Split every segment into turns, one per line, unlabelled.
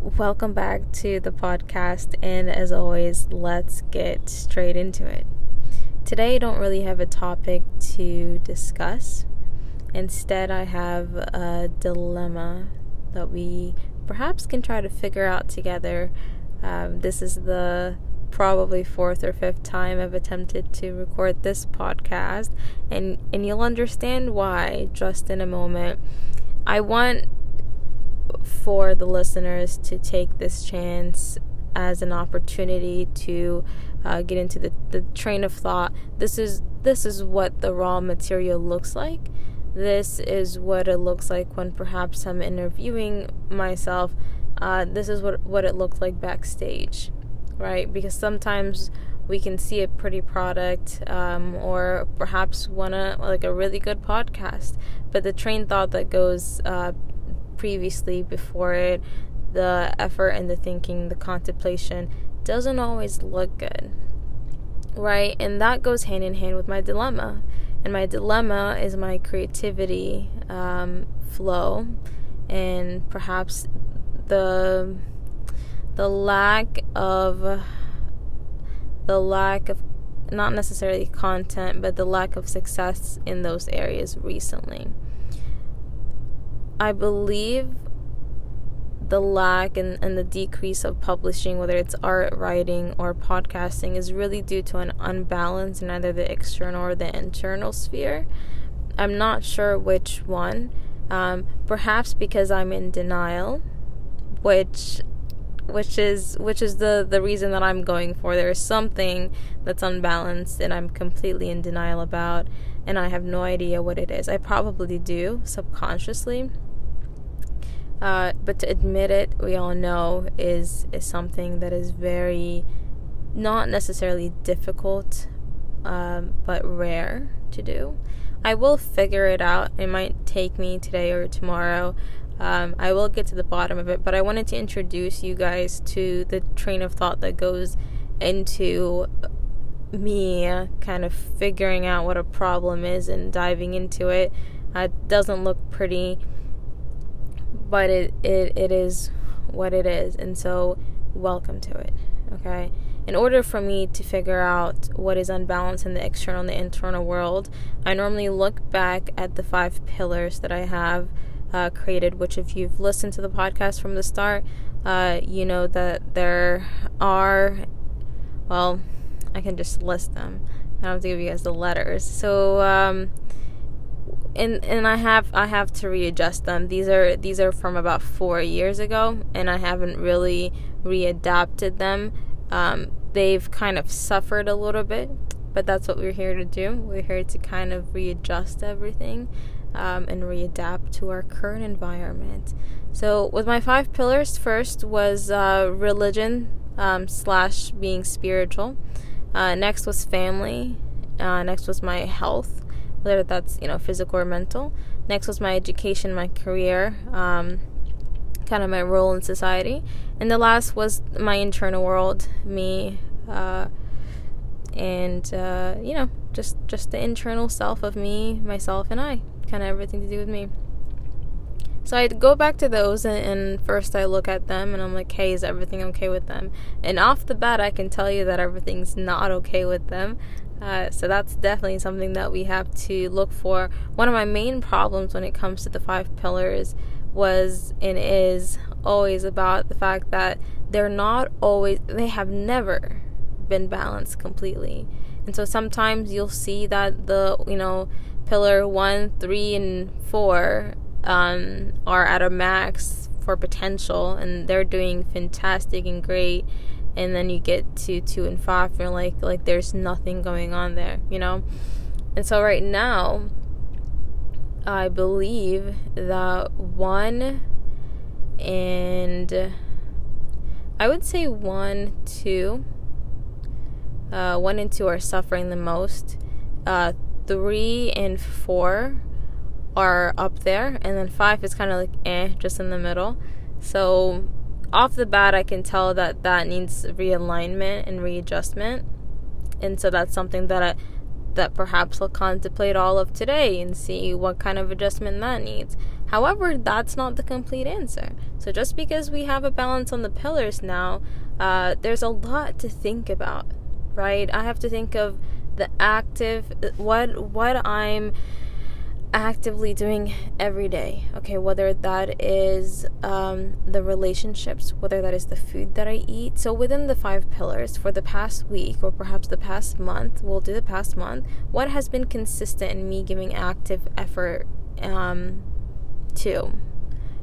welcome back to the podcast. And as always, let's get straight into it. Today, I don't really have a topic to discuss. Instead, I have a dilemma that we perhaps can try to figure out together. Um, this is the probably fourth or fifth time I've attempted to record this podcast, and and you'll understand why just in a moment. I want for the listeners to take this chance as an opportunity to uh, get into the, the train of thought. This is this is what the raw material looks like. This is what it looks like when perhaps I'm interviewing myself. Uh, this is what what it looked like backstage, right? Because sometimes we can see a pretty product um, or perhaps one a like a really good podcast, but the train thought that goes uh, previously before it, the effort and the thinking, the contemplation doesn't always look good. Right? And that goes hand in hand with my dilemma. And my dilemma is my creativity um, flow and perhaps the the lack of the lack of not necessarily content but the lack of success in those areas recently I believe the lack and, and the decrease of publishing, whether it's art, writing, or podcasting, is really due to an unbalance in either the external or the internal sphere. I'm not sure which one. Um, perhaps because I'm in denial, which which is which is the the reason that I'm going for. There is something that's unbalanced and I'm completely in denial about, and I have no idea what it is. I probably do subconsciously uh, but to admit it, we all know is is something that is very not necessarily difficult, um, but rare to do. I will figure it out. It might take me today or tomorrow. Um, I will get to the bottom of it, but I wanted to introduce you guys to the train of thought that goes into me kind of figuring out what a problem is and diving into it. Uh, it doesn't look pretty but it, it, it is what it is. And so, welcome to it. Okay. In order for me to figure out what is unbalanced in the external and the internal world, I normally look back at the five pillars that I have uh, created. Which, if you've listened to the podcast from the start, uh, you know that there are, well, I can just list them. I don't have to give you guys the letters. So, um, and and I have I have to readjust them. These are these are from about four years ago, and I haven't really readapted them. Um, they've kind of suffered a little bit, but that's what we're here to do. We're here to kind of readjust everything um, and readapt to our current environment. So, with my five pillars, first was uh, religion um, slash being spiritual. Uh, next was family. Uh, next was my health whether that's you know physical or mental. Next was my education, my career, um, kind of my role in society, and the last was my internal world, me, uh, and uh, you know just just the internal self of me, myself, and I, kind of everything to do with me. So I go back to those, and, and, first I look at them, and I'm like, hey, is everything okay with them? And off the bat, I can tell you that everything's not okay with them. Uh, so that's definitely something that we have to look for. One of my main problems when it comes to the five pillars was and is always about the fact that they're not always, they have never been balanced completely. And so sometimes you'll see that the, you know, pillar one, three, and four um, are at a max for potential and they're doing fantastic and great and then you get to two and five and like like there's nothing going on there you know? And so right now i believe that one and i would say one two uh, one and two are suffering the most. Uh, three and four are up there and then five is kind of like eh just in the middle so off the bat, I can tell that that needs realignment and readjustment. And so that's something that I, that perhaps I'll contemplate all of today and see what kind of adjustment that needs. However, that's not the complete answer. So just because we have a balance on the pillars now, uh, there's a lot to think about, right? I have to think of the active what what I'm actively doing every day. Okay, whether that is um, the relationships, whether that is the food that I eat. So within the five pillars for the past week or perhaps the past month, we'll do the past month. What has been consistent in me giving active effort um, to?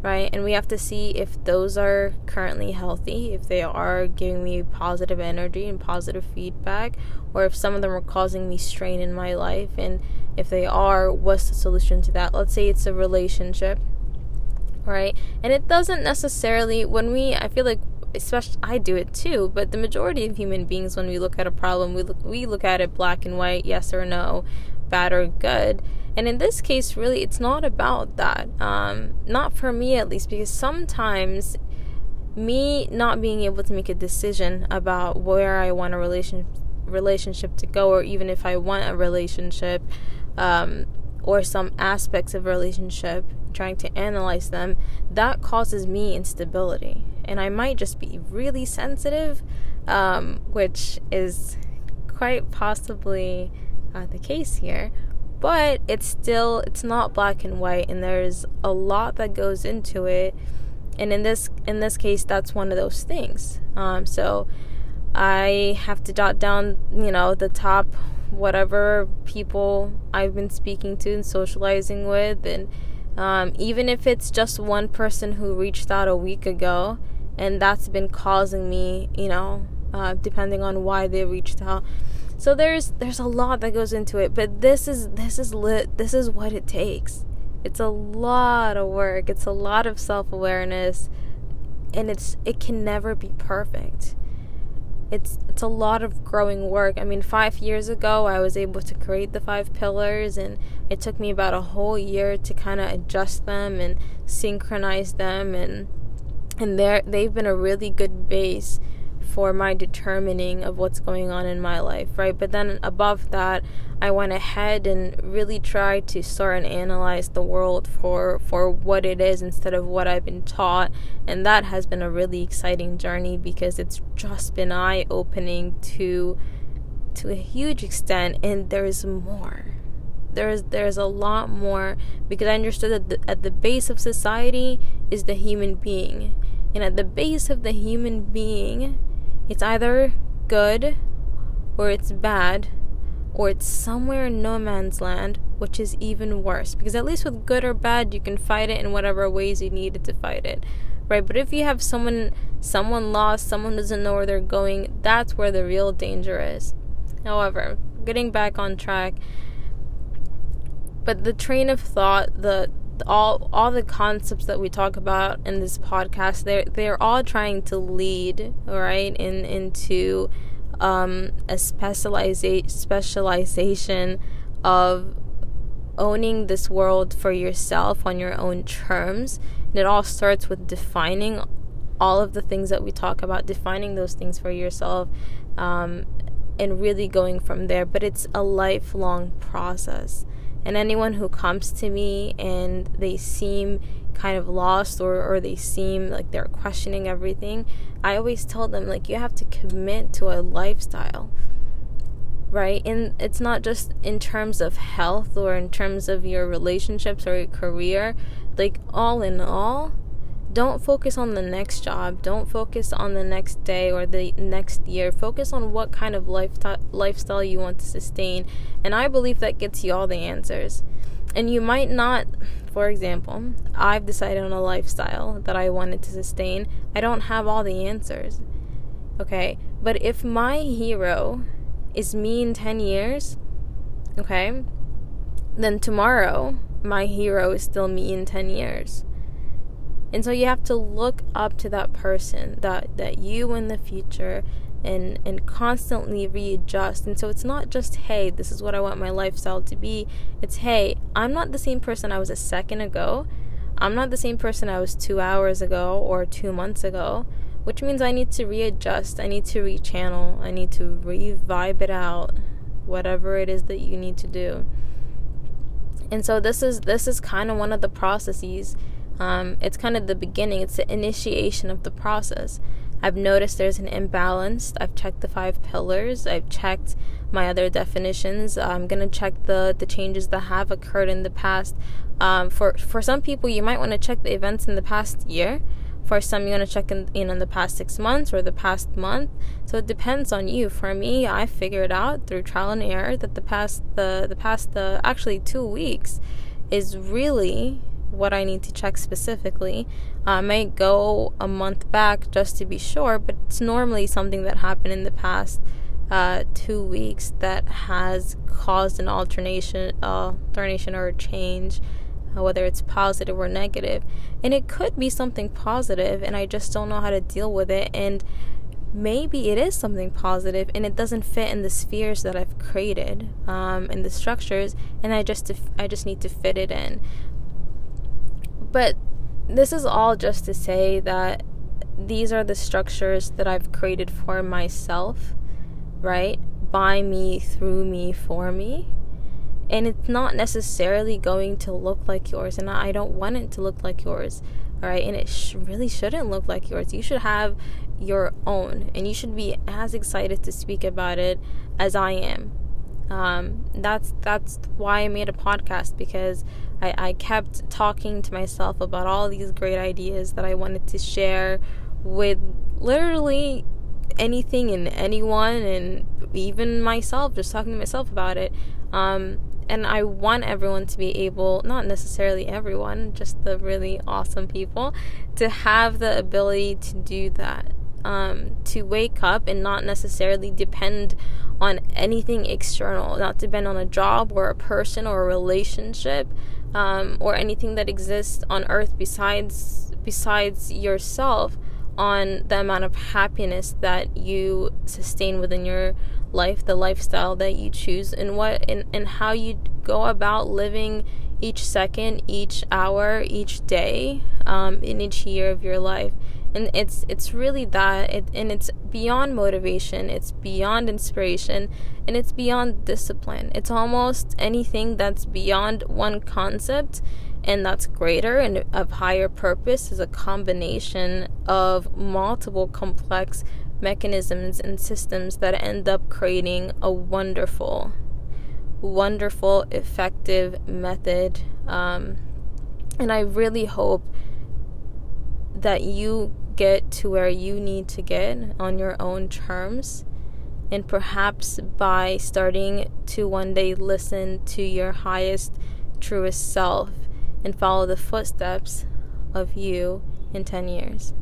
Right, and we have to see if those are currently healthy, if they are giving me positive energy and positive feedback, or if some of them are causing me strain in my life and if they are, what's the solution to that? Let's say it's a relationship, right? And it doesn't necessarily, when we, I feel like, especially I do it too, but the majority of human beings, when we look at a problem, we look, we look at it black and white, yes or no, bad or good. And in this case, really, it's not about that. Um, not for me, at least, because sometimes me not being able to make a decision about where I want a relation relationship to go, or even if I want a relationship, um, or some aspects of a relationship, trying to analyze them, that causes me instability. And I might just be really sensitive, um, which is quite possibly uh, the case here. But it's still it's not black and white, and there's a lot that goes into it. And in this in this case, that's one of those things. Um, so I have to jot down, you know, the top whatever people I've been speaking to and socializing with. And um, even if it's just one person who reached out a week ago, and that's been causing me, you know, uh, depending on why they reached out. So there's there's a lot that goes into it, but this is this is lit. This is what it takes. It's a lot of work. It's a lot of self awareness, and it's it can never be perfect it's it's a lot of growing work. I mean, 5 years ago I was able to create the five pillars and it took me about a whole year to kind of adjust them and synchronize them and and they they've been a really good base for my determining of what's going on in my life, right? But then above that, I went ahead and really tried to start and analyze the world for for what it is instead of what I've been taught, and that has been a really exciting journey because it's just been eye opening to to a huge extent, and there is more. There's there's a lot more because I understood that the, at the base of society is the human being, and at the base of the human being it's either good or it's bad or it's somewhere in no man's land, which is even worse. Because at least with good or bad, you can fight it in whatever ways you needed to fight it. Right? But if you have someone someone lost, someone doesn't know where they're going, that's where the real danger is. However, getting back on track, but the train of thought, the all all the concepts that we talk about in this podcast they're they're all trying to lead right in into um, a specializa- specialization of owning this world for yourself on your own terms. And it all starts with defining all of the things that we talk about defining those things for yourself um, and really going from there. But it's a lifelong process and anyone who comes to me and they seem kind of lost or, or they seem like they're questioning everything, I always tell them, like, you have to commit to a lifestyle, right? And it's not just in terms of health or in terms of your relationships or your career, like, all in all, don't focus on the next job don't focus on the next day or the next year. Focus on what kind of lifestyle lifestyle you want to sustain and i believe that gets you all the answers. And you might not for example i've decided on a lifestyle that i wanted to sustain. I don't have all the answers okay? But if my hero is me in 10 years okay then tomorrow my hero is still me in 10 years and so you have to look up to that person that that you in the future and and constantly readjust. And so it's not just hey, this is what I want my lifestyle to be. It's hey, I'm not the same person I was a second ago. I'm not the same person I was 2 hours ago or 2 months ago, which means I need to readjust, I need to rechannel, I need to revibe it out, whatever it is that you need to do. And so this is this is kind of one of the processes. Um, it's kind of the beginning. It's the initiation of the process. I've noticed there's an imbalance. I've checked the five pillars. I've checked my other definitions. I'm gonna check the the changes that have occurred in the past. Um, for for some people, you might want to check the events in the past year. For some, you want to check in, in on the past six months or the past month. So it depends on you. For me, I figured out through trial and error that the past the the past the actually two weeks is really what I need to check specifically. I might go a month back just to be sure, but it's normally something that happened in the past uh, two weeks that has caused an alternation, uh, alternation or a change, uh, whether it's positive or negative. And it could be something positive, and I just don't know how to deal with it. And maybe it is something positive and it doesn't fit in the spheres that I've created um, in the structures and I just I just need to fit it in but this is all just to say that these are the structures that I've created for myself, right? By me, through me, for me. And it's not necessarily going to look like yours, and I don't want it to look like yours, all right? And it sh- really shouldn't look like yours. You should have your own, and you should be as excited to speak about it as I am. Um, that's that's why I made a podcast because I, I kept talking to myself about all these great ideas that I wanted to share with literally anything and anyone and even myself just talking to myself about it. Um, and i want everyone to be able not necessarily everyone just the really awesome people to have the ability to do that. Um, to wake up and not necessarily depend on anything external not depend on a job or a person or a relationship um, or anything that exists on earth besides besides yourself on the amount of happiness that you sustain within your life the lifestyle that you choose and what and, and how you go about living each second each hour each day um, in each year of your life. And it's it's really that it, and it's beyond motivation it's beyond inspiration and it's beyond discipline. It's almost anything that's beyond one concept and that's greater and of higher purpose is a combination of multiple complex mechanisms and systems that end up creating a wonderful wonderful effective method um, and i really hope that you get to where you need to get on your own terms. And perhaps by starting to one day listen to your highest, truest self and follow the footsteps of you in 10 years.